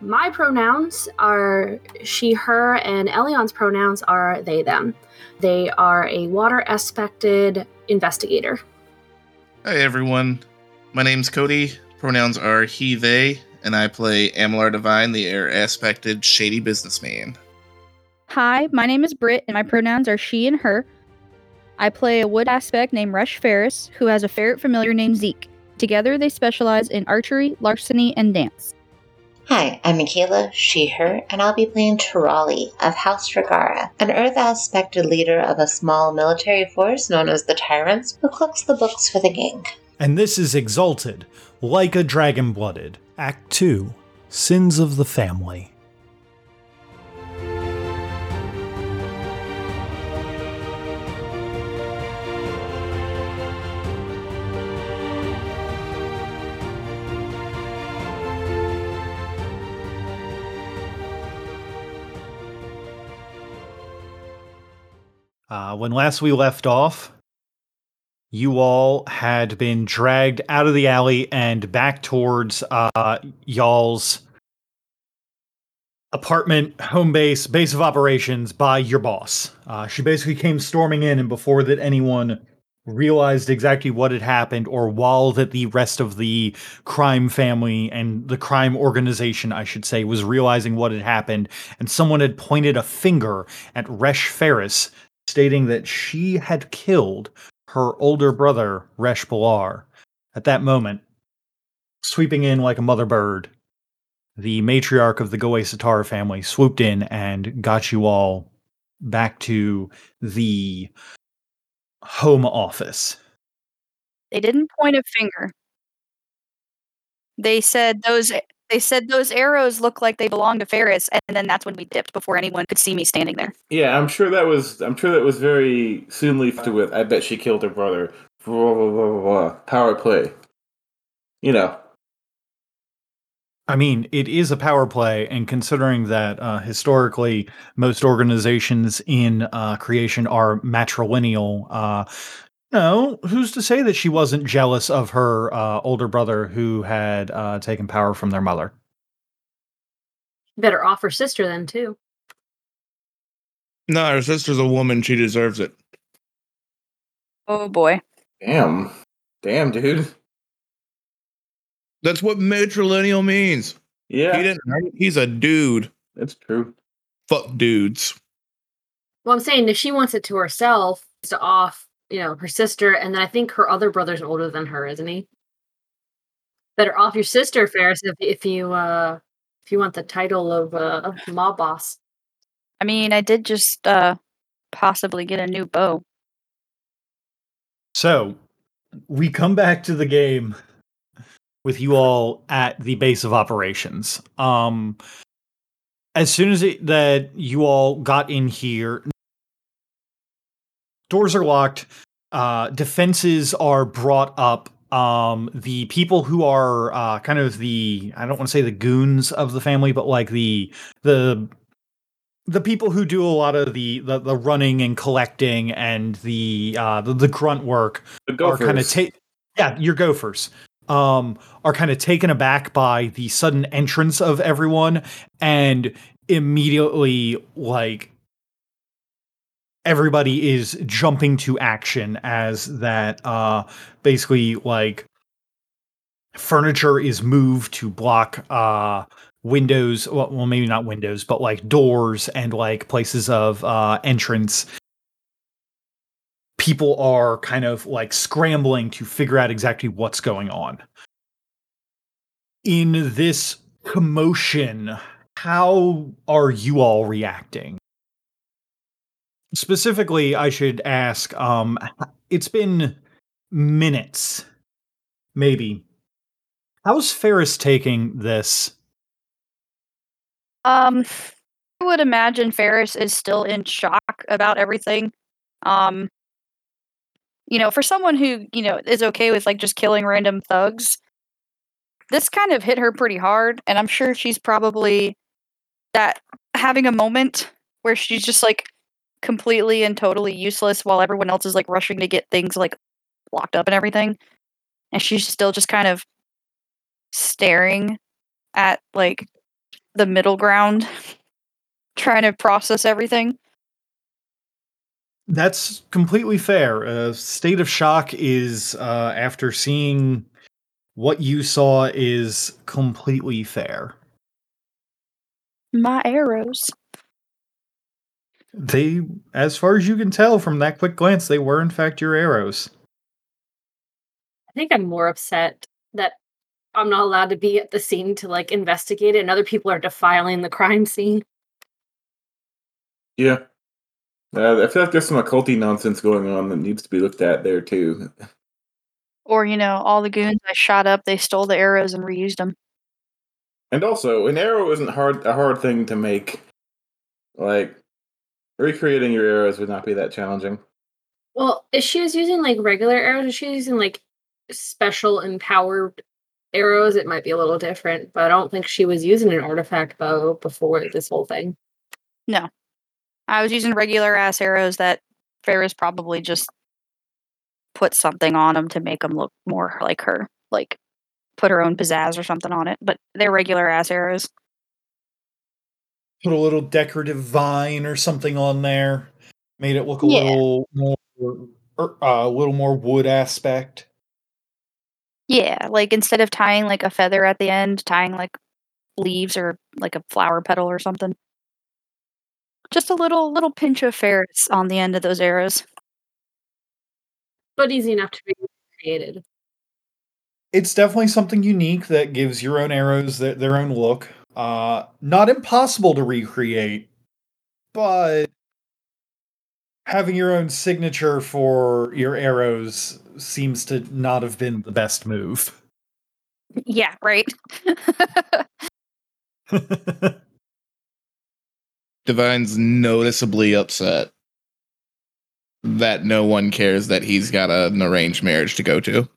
My pronouns are she, her, and Elion's pronouns are they, them. They are a water aspected investigator. Hi everyone, my name's Cody. Pronouns are he, they, and I play Amalar Divine, the air aspected shady businessman. Hi, my name is Britt, and my pronouns are she and her. I play a wood aspect named Resh Ferris, who has a ferret familiar named Zeke. Together, they specialize in archery, larceny, and dance. Hi, I'm Michaela, she, her, and I'll be playing Tirali of House Dragara, an Earth aspected leader of a small military force known as the Tyrants, who cooks the books for the gang. and this is Exalted, like a dragon blooded. Act 2 Sins of the Family. When last we left off, you all had been dragged out of the alley and back towards uh, y'all's apartment, home base, base of operations by your boss. Uh, she basically came storming in, and before that anyone realized exactly what had happened, or while that the rest of the crime family and the crime organization, I should say, was realizing what had happened, and someone had pointed a finger at Resh Ferris, stating that she had killed her older brother, Resh Belar. At that moment, sweeping in like a mother bird, the matriarch of the Goe Satar family swooped in and got you all back to the home office. They didn't point a finger. They said those they said those arrows look like they belong to Ferris, and then that's when we dipped before anyone could see me standing there. Yeah, I'm sure that was. I'm sure that was very soonly after with. I bet she killed her brother. Blah, blah, blah, blah, blah. Power play. You know. I mean, it is a power play, and considering that uh, historically most organizations in uh, creation are matrilineal, uh, no, who's to say that she wasn't jealous of her uh, older brother who had uh, taken power from their mother? Better off her sister then, too. No, her sister's a woman. She deserves it. Oh boy. Damn. Damn, dude. That's what matrilineal means. Yeah, He didn't. He's a dude. that's true. Fuck dudes. Well, I'm saying if she wants it to herself, it's off, you know, her sister, and then I think her other brother's older than her, isn't he? Better off your sister, Ferris, if, if you uh if you want the title of uh of mob boss. I mean, I did just uh possibly get a new bow. So we come back to the game with you all at the base of operations. Um, as soon as it, that you all got in here, doors are locked. Uh, defenses are brought up. Um, the people who are uh, kind of the I don't want to say the goons of the family, but like the the the people who do a lot of the the, the running and collecting and the uh, the, the grunt work The are kind of take yeah your gophers um are kind of taken aback by the sudden entrance of everyone and immediately like everybody is jumping to action as that uh basically like furniture is moved to block uh windows well, well maybe not windows but like doors and like places of uh entrance people are kind of like scrambling to figure out exactly what's going on. In this commotion, how are you all reacting? Specifically, I should ask um it's been minutes maybe. How's Ferris taking this? Um, I would imagine Ferris is still in shock about everything. Um, you know, for someone who, you know, is okay with like just killing random thugs, this kind of hit her pretty hard. And I'm sure she's probably that having a moment where she's just like completely and totally useless while everyone else is like rushing to get things like locked up and everything. And she's still just kind of staring at like the middle ground, trying to process everything. That's completely fair. A state of shock is uh, after seeing what you saw is completely fair. My arrows. They, as far as you can tell from that quick glance, they were in fact your arrows. I think I'm more upset that I'm not allowed to be at the scene to like investigate it, and other people are defiling the crime scene. Yeah. Uh, I feel like there's some occulty nonsense going on that needs to be looked at there too. Or, you know, all the goons I shot up, they stole the arrows and reused them. And also, an arrow isn't hard a hard thing to make. Like recreating your arrows would not be that challenging. Well, if she was using like regular arrows, if she was using like special empowered arrows, it might be a little different. But I don't think she was using an artifact bow before this whole thing. No. I was using regular ass arrows that Ferris probably just put something on them to make them look more like her. Like put her own pizzazz or something on it. But they're regular ass arrows. Put a little decorative vine or something on there. Made it look a Yeah. little more, er, uh, a little more wood aspect. Yeah, like instead of tying like a feather at the end, tying like leaves or like a flower petal or something. Just a little little pinch of ferrets on the end of those arrows. But easy enough to be created. It's definitely something unique that gives your own arrows their, their own look. Uh, not impossible to recreate, but having your own signature for your arrows seems to not have been the best move. Yeah, right. Divine's noticeably upset that no one cares that he's got an arranged marriage to go to. no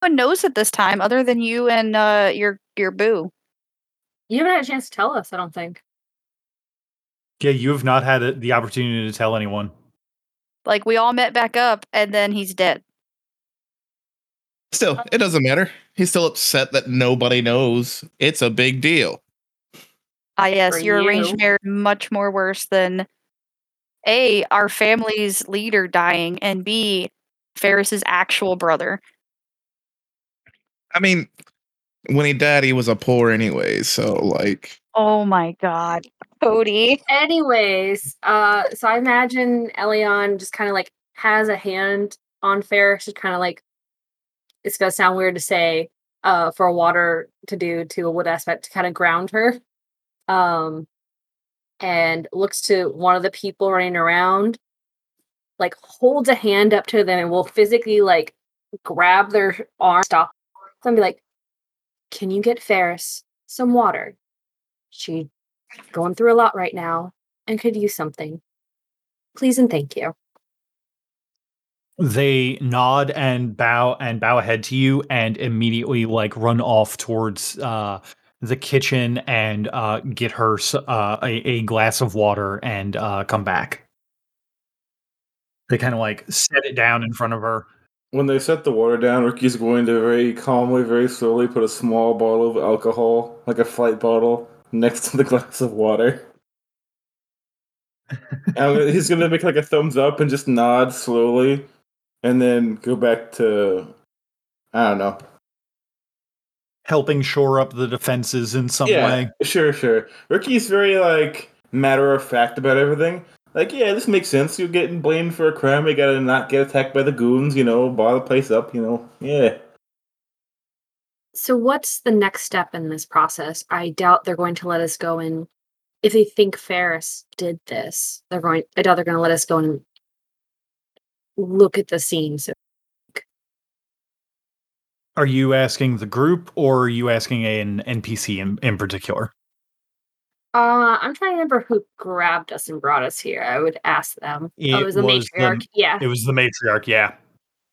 one knows at this time other than you and uh your your boo. You haven't had a chance to tell us, I don't think. yeah, you have not had it- the opportunity to tell anyone. Like we all met back up and then he's dead. Still, it doesn't matter. He's still upset that nobody knows. It's a big deal. Ah yes, For your arranged marriage much more worse than A, our family's leader dying, and B, Ferris's actual brother. I mean, when he died, he was a poor anyway. So, like, Oh my god. Cody. Anyways, uh, so I imagine Elion just kind of like has a hand on Ferris, just kind of like it's gonna sound weird to say, uh, for a water to do to a wood aspect to kind of ground her. Um, and looks to one of the people running around, like holds a hand up to them and will physically like grab their arm, stop them, and be like, "Can you get Ferris some water? She's going through a lot right now and could use something. Please and thank you." They nod and bow and bow ahead to you and immediately like run off towards uh the kitchen and uh get her uh a, a glass of water and uh come back. They kind of like set it down in front of her. When they set the water down, Riki's going to very calmly, very slowly put a small bottle of alcohol, like a flight bottle, next to the glass of water. and he's gonna make like a thumbs up and just nod slowly, and then go back to I don't know. helping shore up the defenses in some yeah, way. sure, sure. Riki's very like matter of fact about everything. Like, yeah, this makes sense. You're getting blamed for a crime. You gotta not get attacked by the goons. You know, bar the place up. You know, yeah. So, what's the next step in this process? I doubt they're going to let us go in. If they think Ferris did this, they're going. I doubt they're going to let us go and look at the scene. So, Are you asking the group or are you asking an NPC in, in particular? Uh, I'm trying to remember who grabbed us and brought us here. I would ask them. oh, It it was the was the- matriarch. yeah, It was the matriarch, yeah.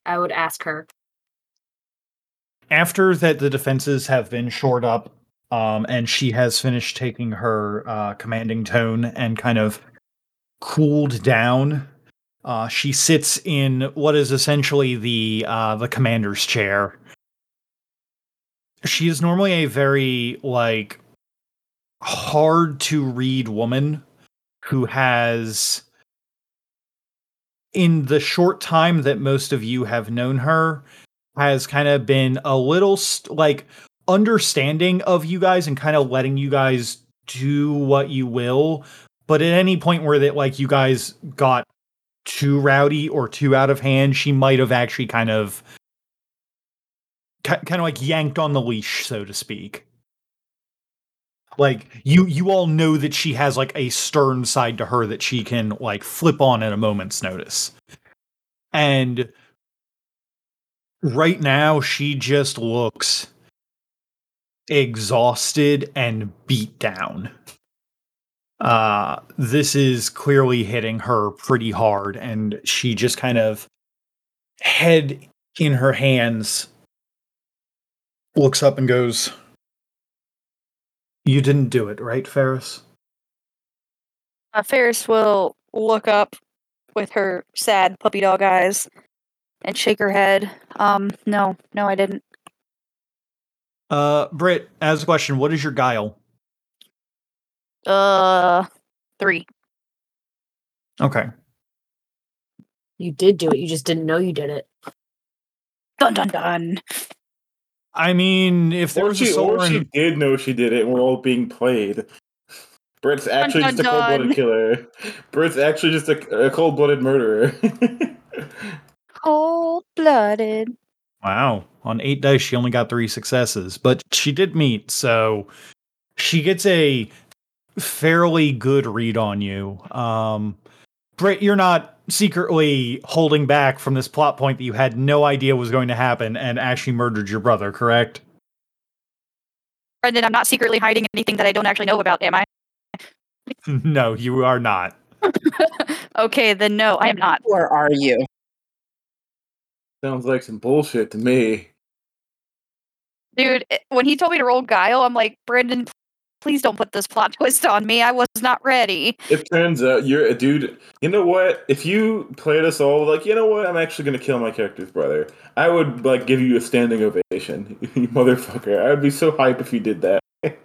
I would ask her. after that the defenses have been shored up um, and she has finished taking her uh, commanding tone and kind of cooled down uh, she sits in what is essentially the uh, the commander's chair she is normally a very like hard to read woman who has in the short time that most of you have known her has kind of been a little st- like understanding of you guys and kind of letting you guys do what you will. But at any point where that like you guys got too rowdy or too out of hand she might have actually kind of kind of like yanked on the leash so to speak like you you all know that she has like a stern side to her that she can like flip on at a moment's notice. And right now she just looks exhausted and beat down. Uh this is clearly hitting her pretty hard and she just kind of head in her hands looks up and goes you didn't do it right ferris Uh, Ferris will look up with her sad puppy dog eyes and shake her head. Um, no, no, I didn't. uh britt as a question what is your guile Uh, three. okay You did do it. You just didn't know you did it. Dun dun dun. I mean if there Or was a she, soul or she in- did know she did it and we're all being played. Brett's actually dun, just a cold blooded killer. Brett's actually just a, a cold blooded murderer. Cold blooded. Wow. On eight dice, she only got three successes, but she did meet, so she gets a fairly good read on you. Um, Britt, you're not secretly holding back from this plot point that you had no idea was going to happen and actually murdered your brother, correct? Brendan, I'm not secretly hiding anything that I don't actually know about, am I? no, you are not. okay, then no, I am not. Or are you? Sounds like some bullshit to me. Dude, when he told me to roll guile, I'm like, Brendan, please don't put this plot twist on me. I was not ready. It turns out you're a dude. You know what? If you played us all like, you know what? I'm actually gonna kill my character's brother. I would like give you a standing ovation, you motherfucker. I would be so hype if you did that.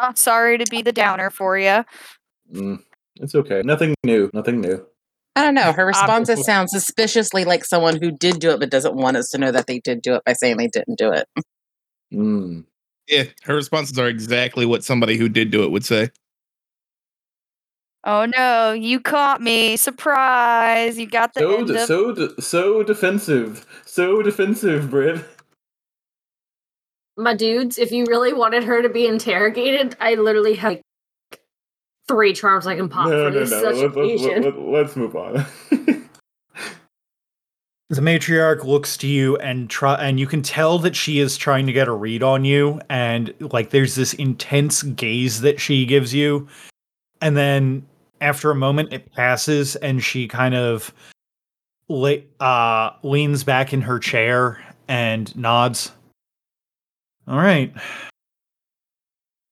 Uh, sorry to be the downer for you. Mm, it's okay. Nothing new. Nothing new. I don't know. Her responses Obviously. sound suspiciously like someone who did do it but doesn't want us to know that they did do it by saying they didn't do it. Mm. Yeah, her responses are exactly what somebody who did do it would say. Oh no, you caught me. Surprise. You got the So end de- of so de- so defensive. So defensive, Britt. My dudes, if you really wanted her to be interrogated, I literally have like, three charms I can pop No, for no, this no. Let's, let's, situation. let, let's move on. The matriarch looks to you and try and you can tell that she is trying to get a read on you and like there's this intense gaze that she gives you and then after a moment it passes and she kind of le- uh leans back in her chair and nods. All right.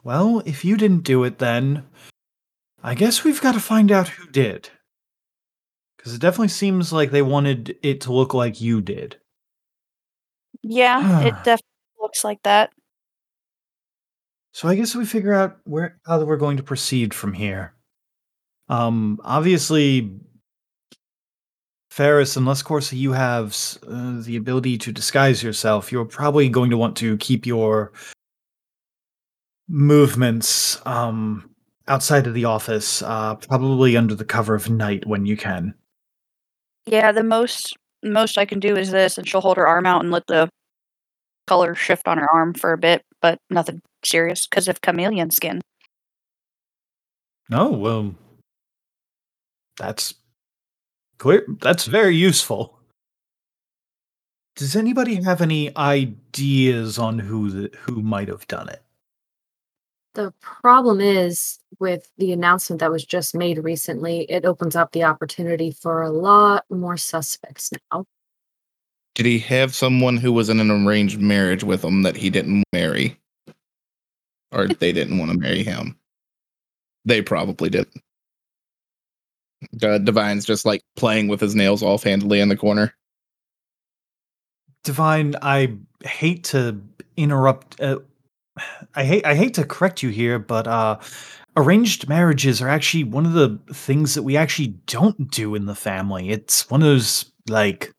Well, if you didn't do it then I guess we've got to find out who did. Because it definitely seems like they wanted it to look like you did. Yeah, it definitely looks like that. So I guess we figure out where how we're going to proceed from here. Um, obviously, Ferris, unless, of course, you have uh, the ability to disguise yourself, you're probably going to want to keep your movements um, outside of the office, uh, probably under the cover of night when you can. Yeah, the most most I can do is this, and she'll hold her arm out and let the color shift on her arm for a bit, but nothing serious because of chameleon skin. Oh well, that's clear. That's very useful. Does anybody have any ideas on who the, who might have done it? The problem is with the announcement that was just made recently, it opens up the opportunity for a lot more suspects now. Did he have someone who was in an arranged marriage with him that he didn't marry? Or they didn't want to marry him? They probably didn't. Uh, Divine's just like playing with his nails offhandedly in the corner. Divine, I hate to interrupt. Uh, I hate I hate to correct you here, but uh, arranged marriages are actually one of the things that we actually don't do in the family. It's one of those like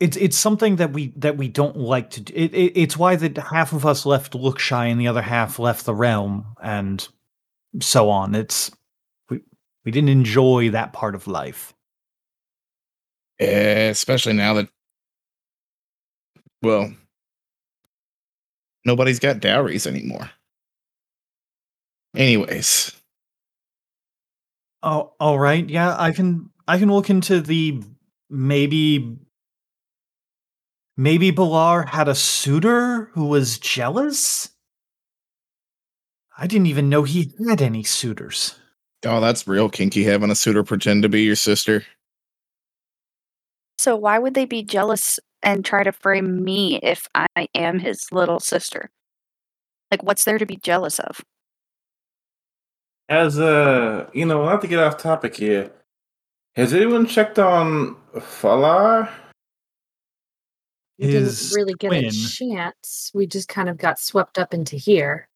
it's it's something that we that we don't like to do. It, it, it's why that half of us left Lookshy and the other half left the realm and so on. It's we we didn't enjoy that part of life. Eh, especially now that, well, nobody's got dowries anymore. Anyways, Oh, all right. Yeah, I can I can look into the maybe maybe Belar had a suitor who was jealous? I didn't even know he had any suitors. oh, that's real kinky having a suitor pretend to be your sister. So why would they be jealous and try to frame me if I am his little sister? Like, what's there to be jealous of? As uh, you know, not to get off topic here, has anyone checked on Falar? We His didn't really get a chance. We just kind of got swept up into here.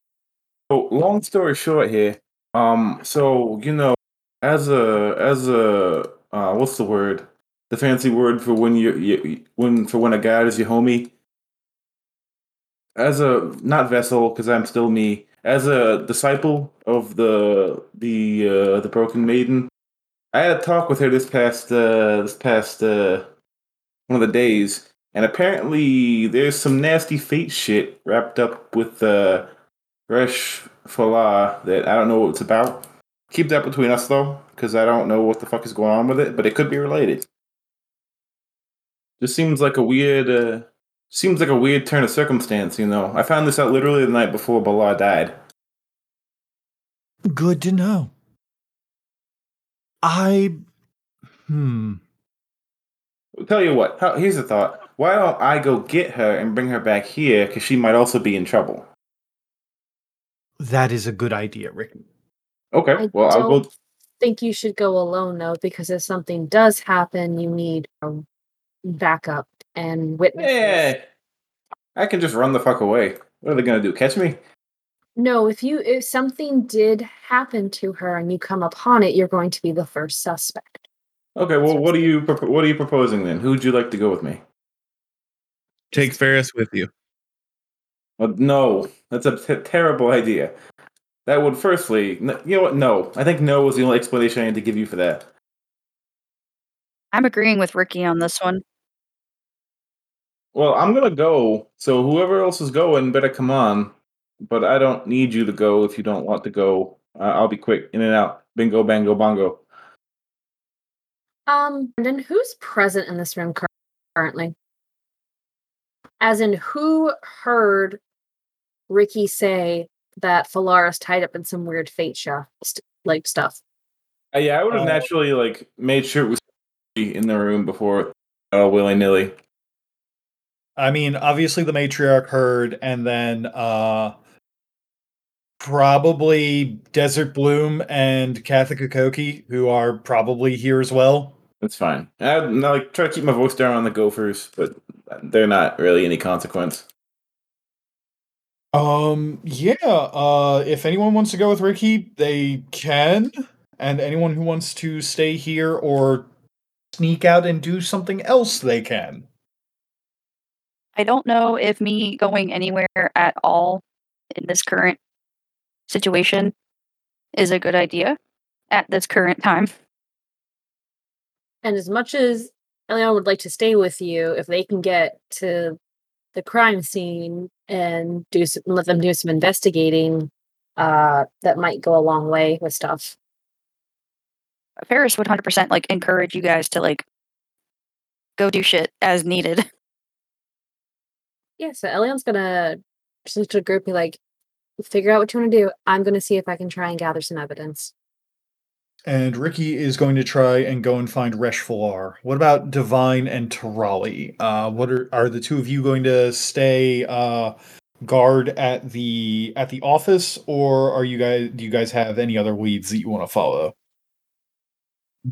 So, long story short here, um, so you know, as a as a uh, what's the word? The fancy word for when you, you when for when a god is your homie. As a not vessel, because I'm still me. As a disciple of the the uh, the broken maiden, I had a talk with her this past uh, this past uh, one of the days, and apparently there's some nasty fate shit wrapped up with uh, Resh Falar that I don't know what it's about. Keep that between us though, because I don't know what the fuck is going on with it, but it could be related. Just seems like a weird, uh, seems like a weird turn of circumstance. You know, I found this out literally the night before Bala died. Good to know. I hmm. Tell you what, how, here's a thought. Why don't I go get her and bring her back here? Because she might also be in trouble. That is a good idea, Rick. Okay, I well I'll go. think you should go alone though, because if something does happen, you need a backup and witnesses. Yeah, I can just run the fuck away. What are they gonna do? Catch me? No, if you if something did happen to her and you come upon it, you're going to be the first suspect. Okay, well, what are you what are you proposing then? Who would you like to go with me? Take Ferris with you. Uh, no, that's a t- terrible idea. That would, firstly, n- you know what? No, I think no was the only explanation I had to give you for that. I'm agreeing with Riki on this one. Well, I'm gonna go, so whoever else is going better come on. But I don't need you to go if you don't want to go. Uh, I'll be quick, in and out. Bingo, bango, bongo. Um, and then who's present in this room cur- currently? As in, who heard Riki say that Phalaris tied up in some weird fate show, st- like stuff? Uh, yeah, I would have Uh, naturally like made sure it was in the room before uh, willy nilly. I mean, obviously the matriarch heard, and then uh probably Desert Bloom and Kathika Koki, who are probably here as well. That's fine. I I, like try to keep my voice down on the Gophers, but they're not really any consequence. Um, yeah, uh if anyone wants to go with Riki, they can. And anyone who wants to stay here or sneak out and do something else, they can. I don't know if me going anywhere at all in this current situation is a good idea at this current time. And as much as Elion would like to stay with you, if they can get to the crime scene and do some, let them do some investigating, uh, that might go a long way with stuff. Ferris would 100% like encourage you guys to like go do shit as needed. Yeah, so Elion's gonna just look to the group, be like, figure out what you want to do. I'm going to see if I can try and gather some evidence. And Riki is going to try and go and find Resh Falar. What about Divine and Tarali? Uh, what are are the two of you going to stay uh, guard at the at the office, or are you guys do you guys have any other leads that you want to follow?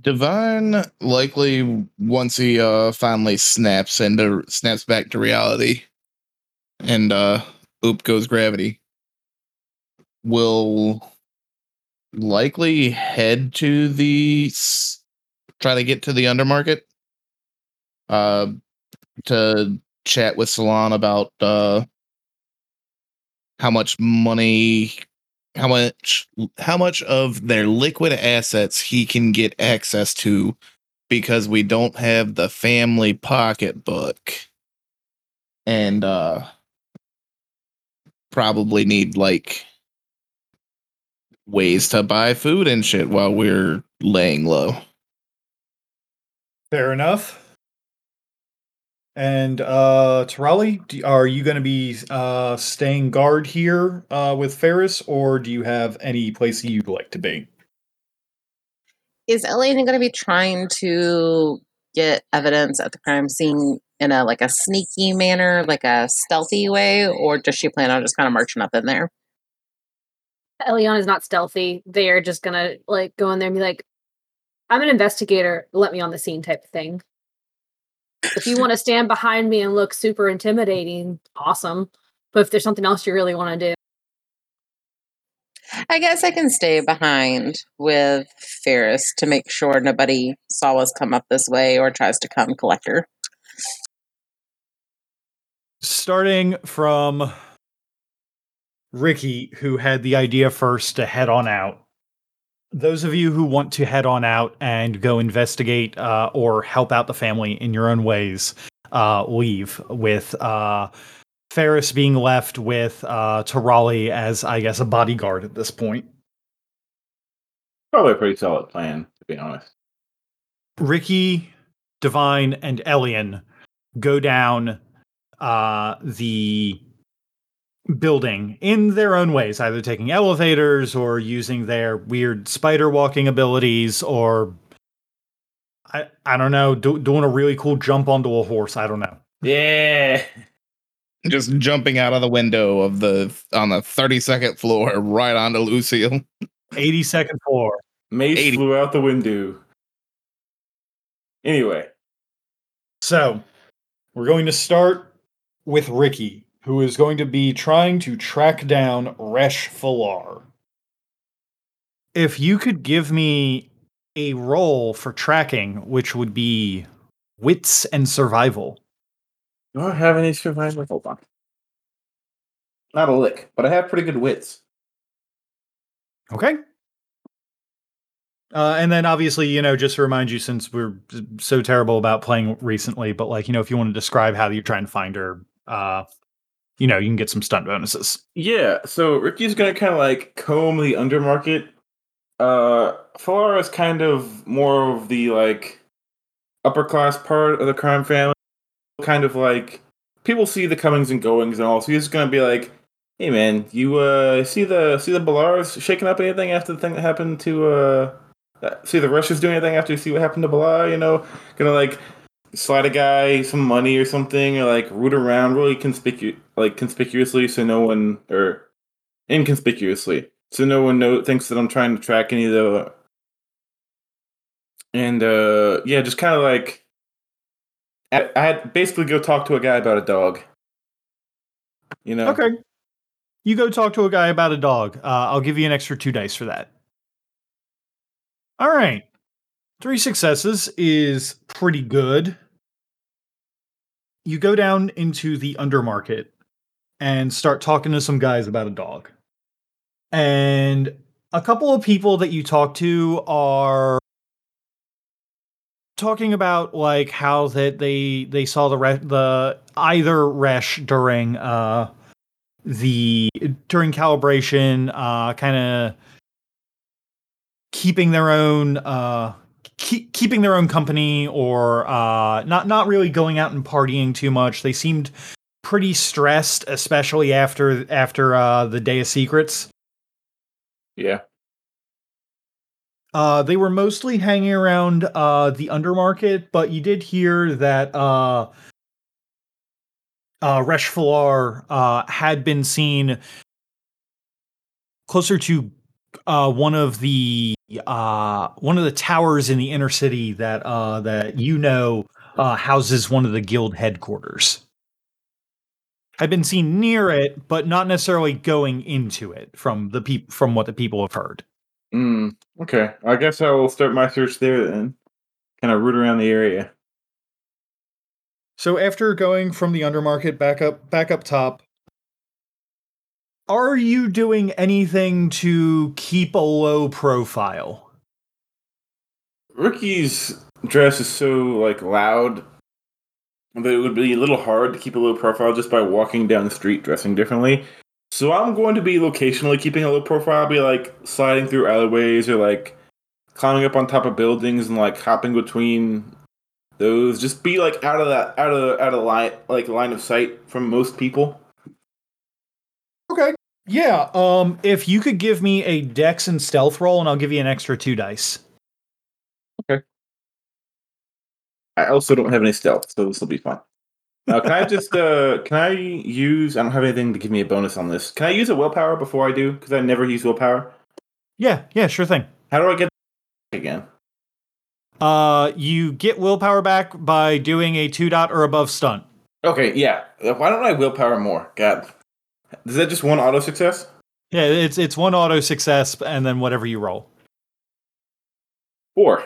Divine likely once he uh finally snaps into snaps back to reality and uh oop goes gravity will likely head to the try to get to the undermarket uh to chat with Salon about uh how much money how much how much of their liquid assets he can get access to because we don't have the family pocketbook. And uh probably need like ways to buy food and shit while we're laying low. Fair enough. And uh Tarali, do, are you going to be uh staying guard here uh with Ferris, or do you have any place you'd like to be? Is Elena going to be trying to get evidence at the crime scene in a like a sneaky manner, like a stealthy way, or does she plan on just kind of marching up in there? Eliana is not stealthy. They are just gonna like go in there and be like, "I'm an investigator. Let me on the scene," type of thing. If you want to stand behind me and look super intimidating, awesome. But if there's something else you really want to do, I guess I can stay behind with Ferris to make sure nobody saw us come up this way or tries to come collect her. Starting from Riki, who had the idea first to head on out. Those of you who want to head on out and go investigate uh, or help out the family in your own ways, uh, leave with uh, Ferris being left with uh, Tarali as, I guess, a bodyguard at this point. Probably a pretty solid plan, to be honest. Riki, Divine, and Elion go down uh, the building in their own ways, either taking elevators or using their weird spider walking abilities, or I I don't know, do, doing a really cool jump onto a horse. I don't know. Yeah. Just jumping out of the window of the on the 32nd floor right onto Lucille. 82nd floor. Mace 80. flew out the window. Anyway, So we're going to start with Riki, who is going to be trying to track down Resh Falar. If you could give me a roll for tracking, which would be wits and survival. You do I have any survival? Hold on. Not a lick, but I have pretty good wits. Okay. Uh, and then obviously, you know, just to remind you, since we're so terrible about playing recently, but like, you know, if you want to describe how you're trying to find her, uh, you know, you can get some stunt bonuses. Yeah, so Riki's gonna kind of like comb the undermarket. Uh, Falara is kind of more of the like upper class part of the crime family. Kind of like people see the comings and goings and all. So he's gonna be like, "Hey man, you uh see the see the Balars shaking up anything after the thing that happened to uh uh, see the Russians doing anything after you see what happened to Balar? You know, gonna like slide a guy some money or something, or like root around really conspicu like conspicuously, so no one or inconspicuously, so no one know thinks that I'm trying to track any of the. And uh yeah, just kind of like I, I had basically go talk to a guy about a dog. You know. Okay. You go talk to a guy about a dog. Uh, I'll give you an extra two dice for that. All right. Three successes is pretty good. You go down into the undermarket and start talking to some guys about a dog. And a couple of people that you talk to are talking about like how that they they saw the re- the either resh during uh the during calibration uh kind of keeping their own uh keep, keeping their own company or uh not not really going out and partying too much they seemed pretty stressed, especially after after uh, the Day of Secrets. Yeah. Uh, they were mostly hanging around uh, the undermarket, but you did hear that uh, uh, Resh uh, had been seen closer to uh, one of the uh, one of the towers in the inner city that uh, that you know uh, houses one of the guild headquarters. I've been seen near it, but not necessarily going into it from the peop- from what the people have heard. Mm, okay. I guess I will start my search there then. Kind of root around the area. So after going from the undermarket back up back up top, are you doing anything to keep a low profile? Riki's dress is so like loud that it would be a little hard to keep a low profile just by walking down the street dressing differently. So I'm going to be locationally keeping a low profile. I'll be like sliding through alleyways or like climbing up on top of buildings and like hopping between those. Just be like out of that out of out of line like line of sight from most people. Yeah, um if you could give me a dex and stealth roll and I'll give you an extra 2 dice. Okay. I also don't have any stealth, so this will be fun. Now, can I just uh can I use? I don't have anything to give me a bonus on this. Can I use a willpower before I do? Because I never use willpower. Yeah, yeah, sure thing. How do I get again? Uh you get willpower back by doing a 2 dot or above stunt. Okay, yeah. Why don't I willpower more? God, is that just one auto success? Yeah, it's it's one auto success and then whatever you roll. Four.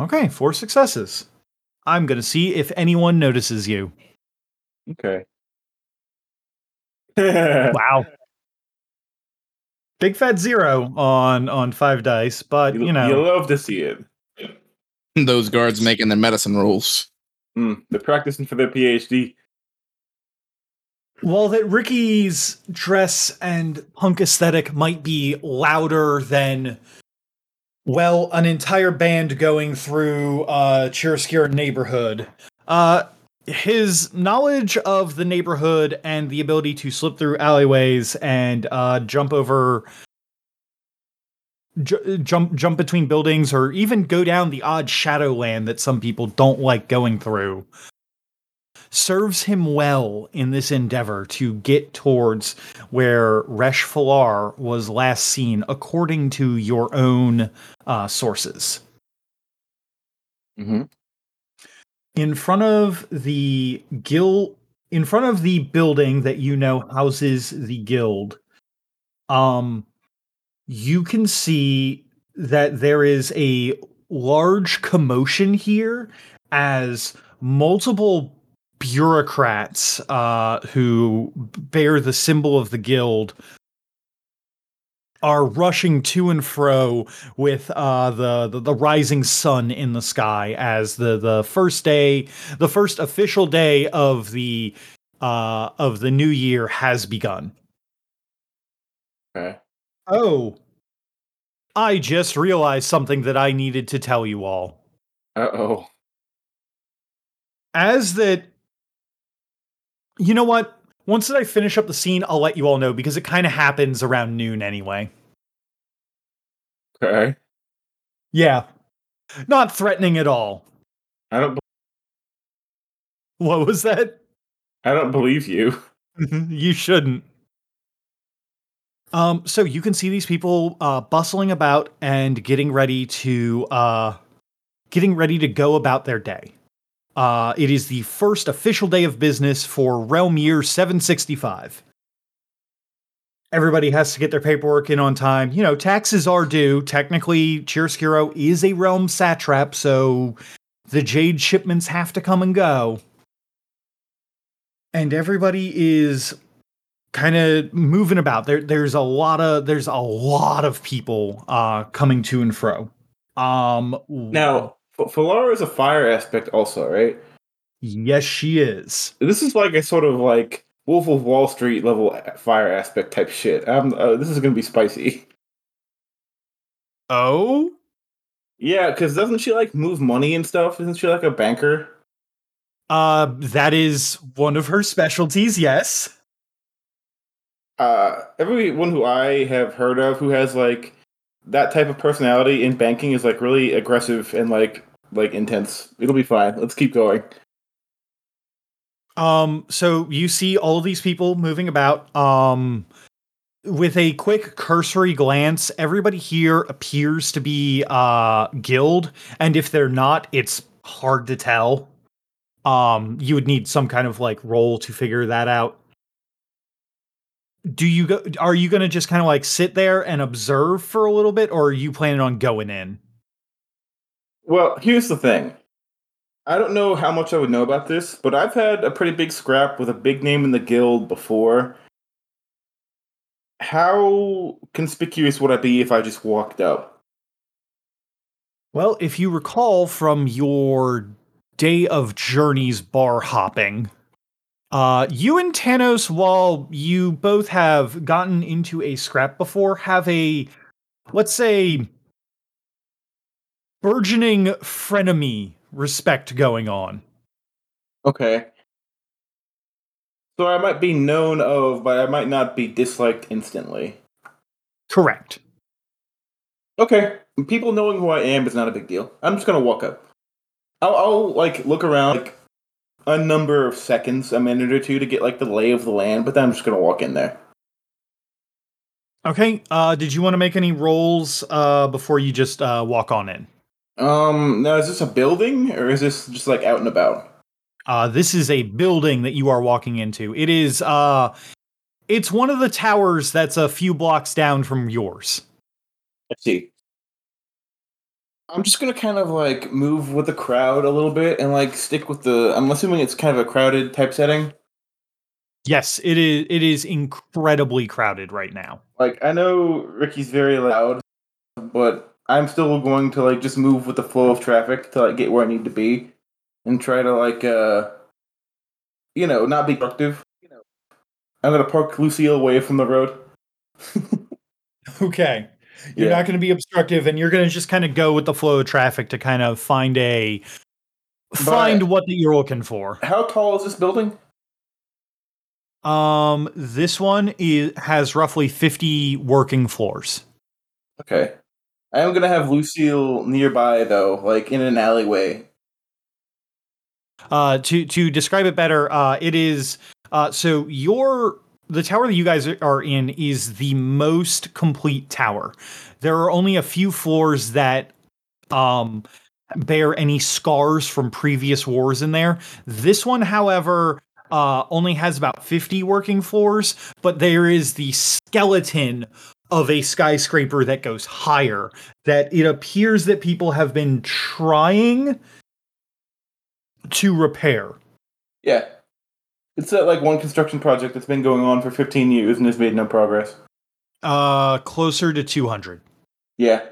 Okay, four successes. I'm going to see if anyone notices you. Okay. Wow. Big fat 0 on on 5 dice, but you know. you love to see it. Those guards making their medicine rules. Mm, they're practicing for their PhD. While that Riki's dress and punk aesthetic might be louder than, well, an entire band going through uh, Chiaroscuro neighborhood, uh, his knowledge of the neighborhood and the ability to slip through alleyways and uh, jump over, ju- jump jump between buildings, or even go down the odd shadowland that some people don't like going through serves him well in this endeavor to get towards where Resh Falar was last seen, according to your own uh, sources. Mm-hmm. In front of the guild, in front of the building that you know houses the guild, um, you can see that there is a large commotion here as multiple bureaucrats uh, who bear the symbol of the guild are rushing to and fro with uh, the, the the rising sun in the sky as the the first day, the first official day of the uh, of the new year has begun. Okay. Oh, I just realized something that I needed to tell you all. Uh oh. as that you know what once that i finish up the scene i'll let you all know because it kind of happens around noon anyway Okay. yeah not threatening at all I don't. what was that I don't believe you. you shouldn't um so you can see these people uh bustling about and getting ready to uh getting ready to go about their day uh it is the first official day of business for realm year 765 everybody has to get their paperwork in on time you know taxes are due technically chiaroscuro is a realm satrap so the jade shipments have to come and go and everybody is kind of moving about. There, there's a lot of there's a lot of people uh, coming to and fro. Um, Now, Falara is a fire aspect also, right? yes, she is. This is like a sort of like Wolf of Wall Street level fire aspect type shit. Um, uh, this is gonna be spicy. Oh, Yeah, because doesn't she like move money and stuff? Isn't she like a banker? Uh, that is one of her specialties. Yes. Uh, everyone who I have heard of who has like that type of personality in banking is like really aggressive and like like intense. It'll be fine. Let's keep going. Um, so you see all of these people moving about. Um, with a quick cursory glance, everybody here appears to be uh guild, and if they're not, it's hard to tell. Um, you would need some kind of like role to figure that out. Do you go? Are you going to just kind of like sit there and observe for a little bit, or are you planning on going in? Well, here's the thing. I don't know how much I would know about this, but I've had a pretty big scrap with a big name in the guild before. How conspicuous would I be if I just walked up? Well, if you recall from your day of journeys bar hopping, uh, you and Tanos, while you both have gotten into a scrap before, have a, let's say, burgeoning frenemy respect going on. Okay. So I might be known of, but I might not be disliked instantly. Correct. Okay. People knowing who I am is not a big deal. I'm just gonna walk up. I'll, I'll like look around like a number of seconds, a minute or two, to get like the lay of the land, but then I'm just gonna walk in there. Okay. Uh, did you want to make any rolls uh, before you just uh, walk on in? Um, now is this a building or is this just like out and about? Uh, this is a building that you are walking into. It is uh it's one of the towers that's a few blocks down from yours. Let's see. I'm just gonna kind of like move with the crowd a little bit and like stick with the. I'm assuming it's kind of a crowded type setting. Yes, it is it is incredibly crowded right now. Like I know Riki's very loud, but I'm still going to like just move with the flow of traffic to like get where I need to be, and try to like uh, you know, not be productive. I'm gonna park Lucille away from the road. Okay. You're Yeah. not going to be obstructive and you're going to just kind of go with the flow of traffic to kind of find a find But- what that you're looking for. How tall is this building? Um this one is has roughly 50 working floors. Okay. I am gonna have Lucille nearby though, like in an alleyway. Uh, to to describe it better, uh, it is uh, so your the tower that you guys are in is the most complete tower. There are only a few floors that um, bear any scars from previous wars in there. This one, however, uh, only has about fifty working floors, but there is the skeleton of a skyscraper that goes higher. That it appears that people have been trying to repair. Yeah. It's that like one construction project that's been going on for 15 years and has made no progress. Uh, closer to 200. Yeah.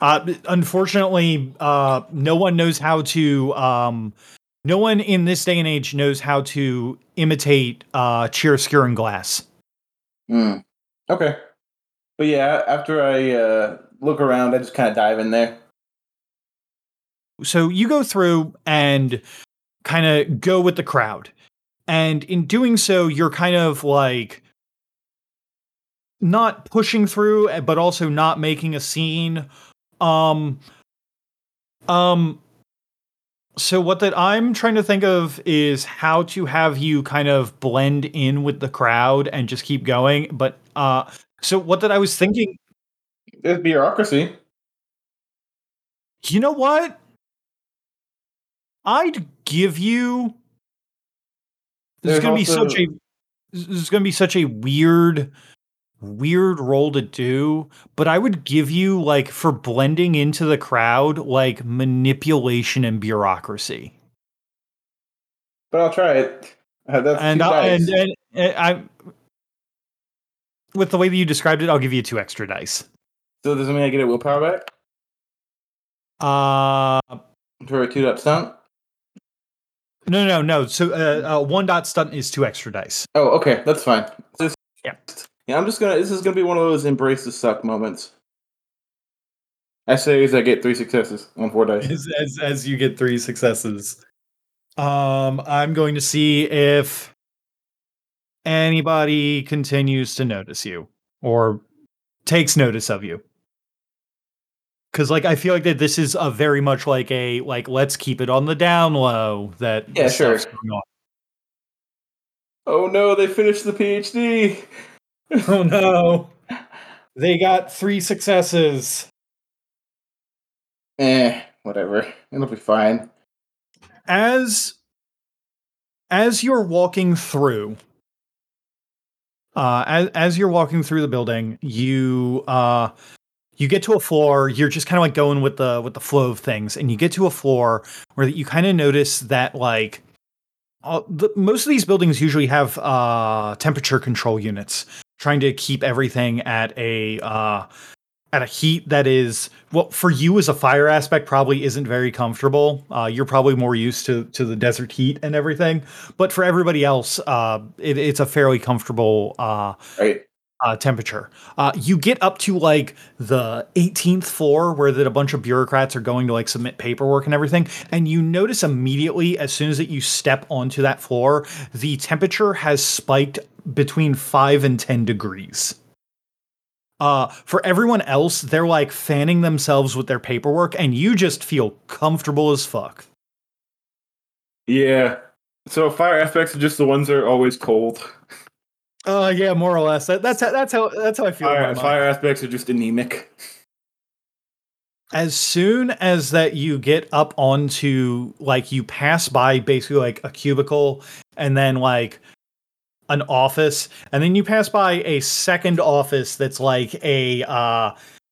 Uh, unfortunately, uh, no one knows how to. Um, no one in this day and age knows how to imitate uh, chiaroscuro glass. Hmm. Okay. But yeah, after I uh, look around, I just kind of dive in there. So you go through and kind of go with the crowd, and in doing so, you're kind of like not pushing through, eh, but also not making a scene. Um, um. So what that I'm trying to think of is how to have you kind of blend in with the crowd and just keep going. But uh, so what that I was thinking, There's bureaucracy. you know what? I'd give you. This is There's gonna be such a. This is gonna be such a weird, weird role to do. But I would give you like for blending into the crowd, like manipulation and bureaucracy. But I'll try it. Uh, that's and, I, and and and I. With the way that you described it, I'll give you two extra dice. So does that mean I get a willpower back Uh for a two dot stunt? No, no, no. So uh, uh, one dot stunt is two extra dice. Oh, okay, that's fine. This- Yeah. Yeah, I'm just gonna. This is gonna be one of those embrace the suck moments. I say as I get three successes on four dice. as, as as you get three successes. Um, I'm going to see if anybody continues to notice you or takes notice of you. Cause like I feel like that this is a very much like a like let's keep it on the down low that Yeah, sure. going on. Oh no, they finished the PhD. Oh no. They got three successes. Eh, whatever. It'll be fine. as as you're walking through uh as, as you're walking through the building you uh you get to a floor you're just kind of like going with the with the flow of things and you get to a floor where you kind of notice that like uh, the, most of these buildings usually have uh temperature control units trying to keep everything at a uh at a heat that is well for you as a fire aspect probably isn't very comfortable uh, you're probably more used to to the desert heat and everything but for everybody else uh, it, it's a fairly comfortable uh, Right. Uh, temperature uh, you get up to like the 18th floor where that a bunch of bureaucrats are going to like submit paperwork and everything and you notice immediately as soon as that you step onto that floor the temperature has spiked between 5 and 10 degrees uh, for everyone else, they're like fanning themselves with their paperwork, and you just feel comfortable as fuck. Yeah. So fire aspects are just the ones that are always cold. Uh, yeah, more or less. That, that's how, that's how that's how I feel. Fire, fire aspects are just anemic. As soon as that you get up onto like you pass by basically like a cubicle, and then like an office, and then you pass by a second office that's like a uh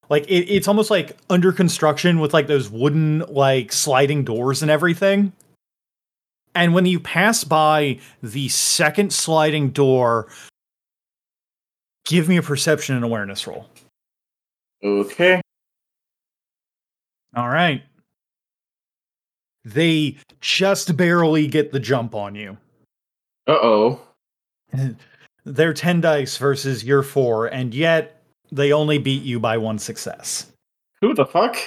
like it, it's almost like under construction with like those wooden like sliding doors and everything. And when you pass by the second sliding door, give me a perception and awareness roll. Okay. All right. They just barely get the jump on you. Uh oh. They're 10 dice versus your 4, and yet they only beat you by one success. Who the fuck?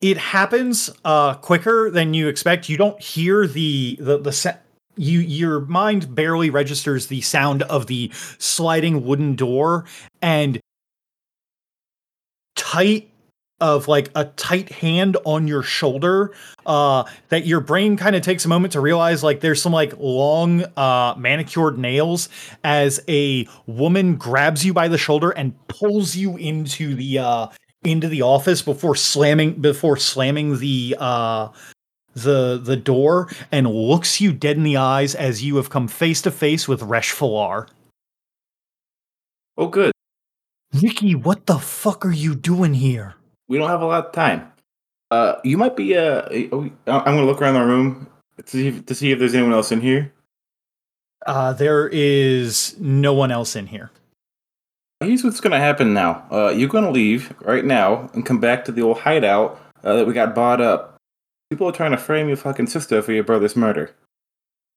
It happens uh quicker than you expect. You don't hear the the the sa- you your mind barely registers the sound of the sliding wooden door and tight of like a tight hand on your shoulder uh that your brain kind of takes a moment to realize like there's some like long uh manicured nails as a woman grabs you by the shoulder and pulls you into the uh into the office before slamming before slamming the uh the the door and looks you dead in the eyes as you have come face to face with Resh Falar. Oh, good. Riki, what the fuck are you doing here? We don't have a lot of time. Uh, you might be. Uh, I'm gonna look around the room to see if, to see if there's anyone else in here. Uh, there is no one else in here. Here's what's gonna happen now. Uh, you're gonna leave right now and come back to the old hideout uh, that we got bought up. People are trying to frame your fucking sister for your brother's murder,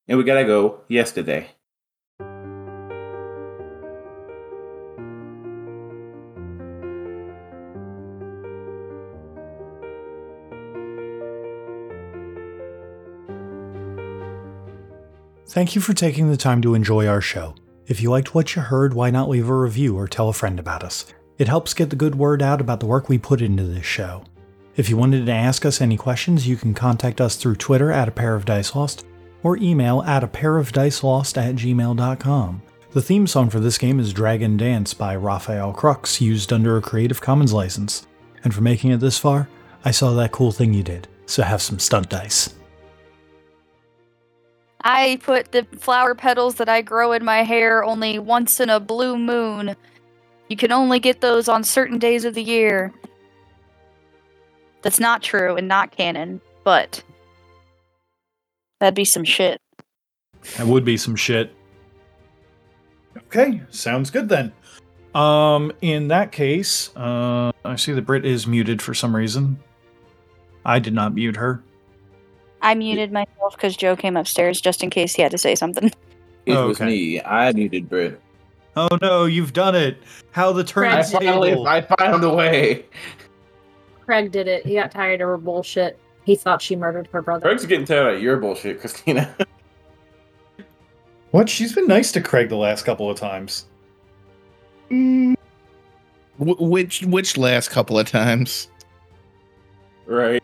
and we gotta go yesterday. Thank you for taking the time to enjoy our show. If you liked what you heard, why not leave a review or tell a friend about us? It helps get the good word out about the work we put into this show. If you wanted to ask us any questions, you can contact us through Twitter at a pair of dice lost or email at a pair of dice lost at gmail.com. The theme song for this game is Dragon Dance by Rafael Krux, used under a Creative Commons license. And for making it this far, I saw that cool thing you did, so have some stunt dice. I put the flower petals that I grow in my hair only once in a blue moon. You can only get those on certain days of the year. That's not true and not canon, but that'd be some shit. That would be some shit. Okay, sounds good then. Um, in that case, uh, I see that Brit is muted for some reason. I did not mute her. I muted myself because Joe came upstairs just in case he had to say something. It Oh, was okay. me. I muted Brit. Oh no, you've done it! How the I turn did it. finally, I found a way. Craig did it. He got tired of her bullshit. he thought she murdered her brother. Craig's getting tired of your bullshit, Christina. What? She's been nice to Craig the last couple of times. Mm. Wh- which which last couple of times? right.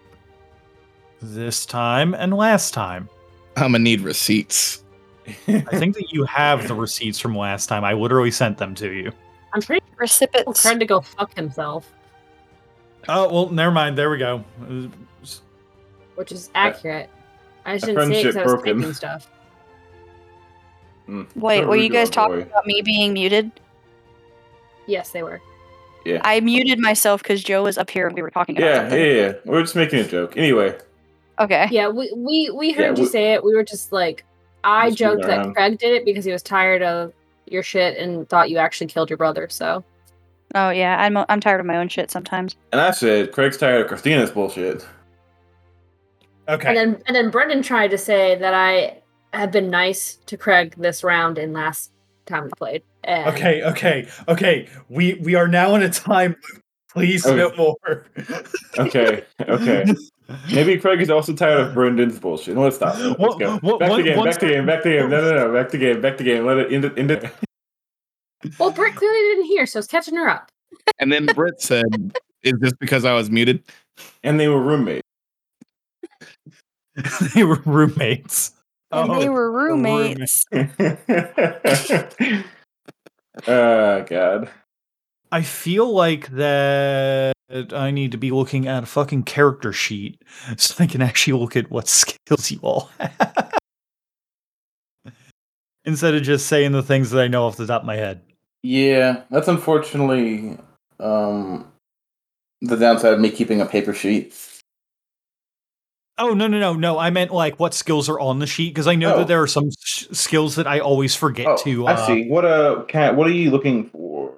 This time and last time. I'm gonna need receipts. I think that you have the receipts from last time. I literally sent them to you. I'm pretty sure Recipients. Craig to go fuck himself, Oh well, never mind. There we go. which is accurate. I just didn't say it because I was friendship broken. typing stuff. Mm. Wait, What were we you guys doing, talking boy? about me being muted? Yes, they were. Yeah. I muted myself because Joe was up here and we were talking about Yeah, something. yeah, yeah. We're just making a joke. Anyway, Okay. Yeah, we we, we heard Yeah, you we- say it. We were just like, I Just joked that around. Craig did it because he was tired of your shit and thought you actually killed your brother. So Oh yeah, I'm I'm tired of my own shit sometimes. and I said Craig's tired of Christina's bullshit. Okay. and then and then Brendan tried to say that I have been nice to Craig this round and last time we played. And Okay, okay, okay. We we are now in a time. Please Okay. no more. Okay, okay. Maybe Craig is also tired of Brendan's bullshit. Let's stop. Let's What- go. what- back what- to game. Back to game. Back to game. No, no, no. Back to game. Back to game. Let it end. it- End. it. Well, Britt clearly didn't hear, so it's catching her up. And then Britt said, "Is this because I was muted?" And they were roommates. they were roommates. Oh, and Oh, they were roommates. roommates. oh God. I feel like that I need to be looking at a fucking character sheet so I can actually look at what skills you all have. Instead of just saying the things that I know off the top of my head. Yeah, that's unfortunately um the downside of me keeping a paper sheet. Oh no no no no! I meant like what skills are on the sheet because I know Oh. that there are some sh- skills that I always forget Oh, to. I Uh, see. What uh, cat? What are you looking for?